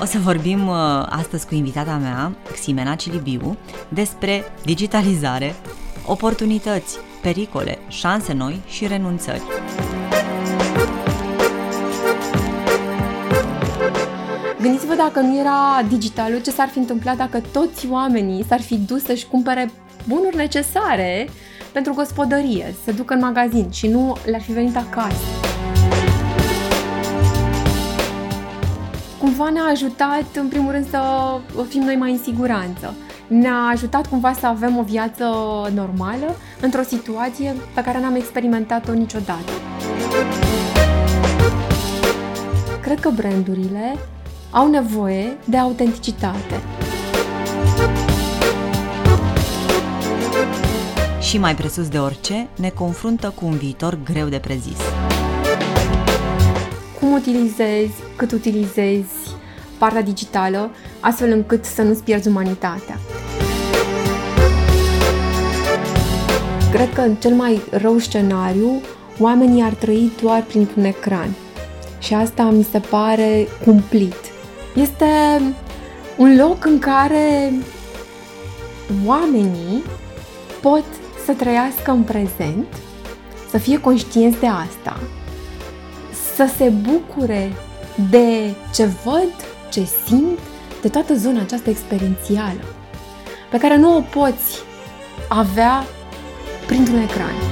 O să vorbim uh, astăzi cu invitata mea, Ximena Cilibiu, despre digitalizare, oportunități, pericole, șanse noi și renunțări. Gândiți-vă dacă nu era digitalul, ce s-ar fi întâmplat dacă toți oamenii s-ar fi dus să-și cumpere bunuri necesare pentru gospodărie, să ducă în magazin și nu le-ar fi venit acasă. Cumva ne-a ajutat, în primul rând, să fim noi mai în siguranță. Ne-a ajutat cumva să avem o viață normală într-o situație pe care n-am experimentat-o niciodată. Cred că brandurile au nevoie de autenticitate. Și mai presus de orice, ne confruntă cu un viitor greu de prezis. Cum utilizezi, cât utilizezi partea digitală, astfel încât să nu-ți pierzi umanitatea. Cred că în cel mai rău scenariu, oamenii ar trăi doar printr-un ecran. Și asta mi se pare cumplit. Este un loc în care oamenii pot să trăiască în prezent, să fie conștienți de asta, să se bucure de ce văd, ce simt, de toată zona aceasta experiențială, pe care nu o poți avea printr-un ecran.